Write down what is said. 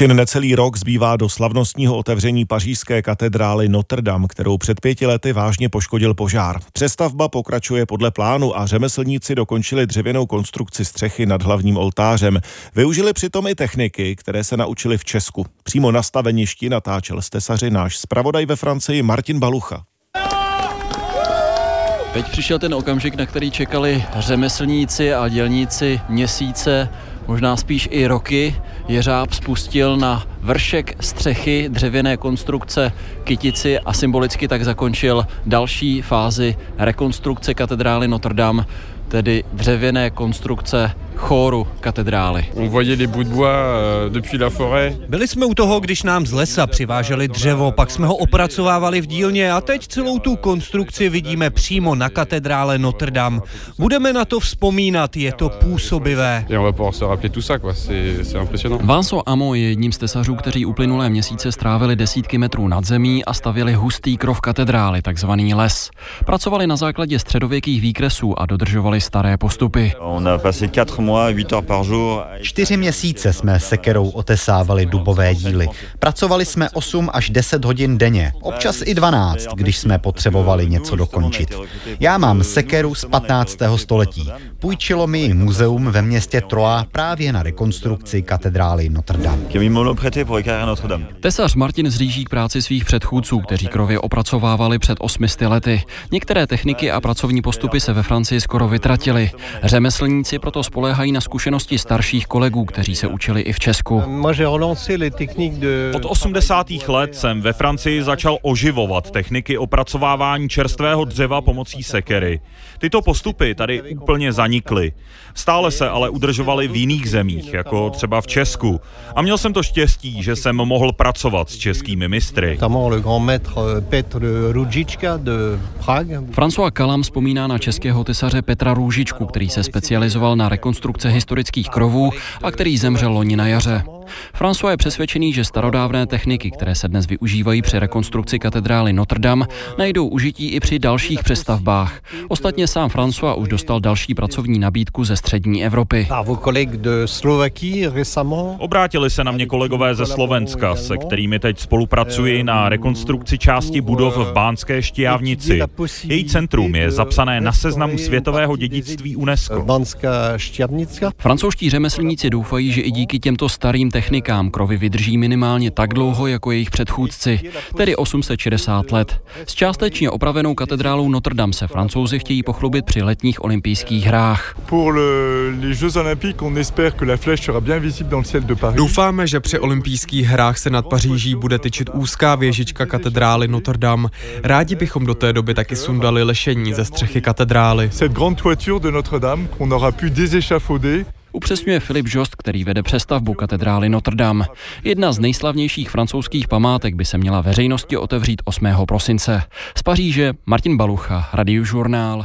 Jen necelý rok zbývá do slavnostního otevření pařížské katedrály Notre Dame, kterou před pěti lety vážně poškodil požár. Přestavba pokračuje podle plánu a řemeslníci dokončili dřevěnou konstrukci střechy nad hlavním oltářem. Využili přitom i techniky, které se naučili v Česku. Přímo na staveništi natáčel z tesaři náš zpravodaj ve Francii Martin Balucha. Teď přišel ten okamžik, na který čekali řemeslníci a dělníci měsíce, možná spíš i roky. Jeřáb spustil na vršek střechy dřevěné konstrukce kytici a symbolicky tak zakončil další fázi rekonstrukce katedrály Notre Dame, tedy dřevěné konstrukce chóru katedrály. Euh, Byli jsme u toho, když nám z lesa přiváželi dřevo, pak jsme ho opracovávali v dílně a teď celou tu konstrukci vidíme přímo na katedrále Notre Dame. Budeme na to vzpomínat, je to působivé. Vincent Amo je jedním z tesařů, kteří uplynulé měsíce strávili desítky metrů nad zemí a stavěli hustý krov katedrály, takzvaný les. Pracovali na základě středověkých výkresů a dodržovali staré postupy. Čtyři měsíce jsme sekerou otesávali dubové díly. Pracovali jsme 8 až 10 hodin denně, občas i 12, když jsme potřebovali něco dokončit. Já mám sekeru z 15. století. Půjčilo mi ji muzeum ve městě Troa právě na rekonstrukci katedrály Notre Dame. Tesař Martin zříží k práci svých předchůdců, kteří krově opracovávali před 800 lety. Některé techniky a pracovní postupy se ve Francii skoro vytratily. Řemeslníci proto spoléhají na zkušenosti starších kolegů, kteří se učili i v Česku. Od 80. let jsem ve Francii začal oživovat techniky opracovávání čerstvého dřeva pomocí sekery. Tyto postupy tady úplně zanikly. Stále se ale udržovaly v jiných zemích, jako třeba v Česku. A měl jsem to štěstí, že jsem mohl pracovat s českými mistry. François Kalam vzpomíná na českého tesaře Petra Růžičku, který se specializoval na rekonstrukce historických krovů a který zemřel loni na jaře. François je přesvědčený, že starodávné techniky, které se dnes využívají při rekonstrukci katedrály Notre Dame, najdou užití i při dalších přestavbách. Ostatně sám François už dostal další pracovní nabídku ze střední Evropy. Obrátili se na mě kolegové ze Slovenska, se kterými teď spolupracuji na rekonstrukci části budov v Bánské štijávnici. Její centrum je zapsané na seznamu světového dědictví UNESCO. Francouzští řemeslníci doufají, že i díky těmto starým technikám krovy vydrží minimálně tak dlouho jako jejich předchůdci, tedy 860 let. S částečně opravenou katedrálou Notre Dame se francouzi chtějí pochlubit při letních olympijských hrách. Doufáme, že při olympijských hrách se nad Paříží bude tyčit úzká věžička katedrály Notre Dame. Rádi bychom do té doby taky sundali lešení ze střechy katedrály. Upřesňuje Filip Jost, který vede přestavbu katedrály Notre Dame. Jedna z nejslavnějších francouzských památek by se měla veřejnosti otevřít 8. prosince. Z Paříže Martin Balucha, Radiožurnál.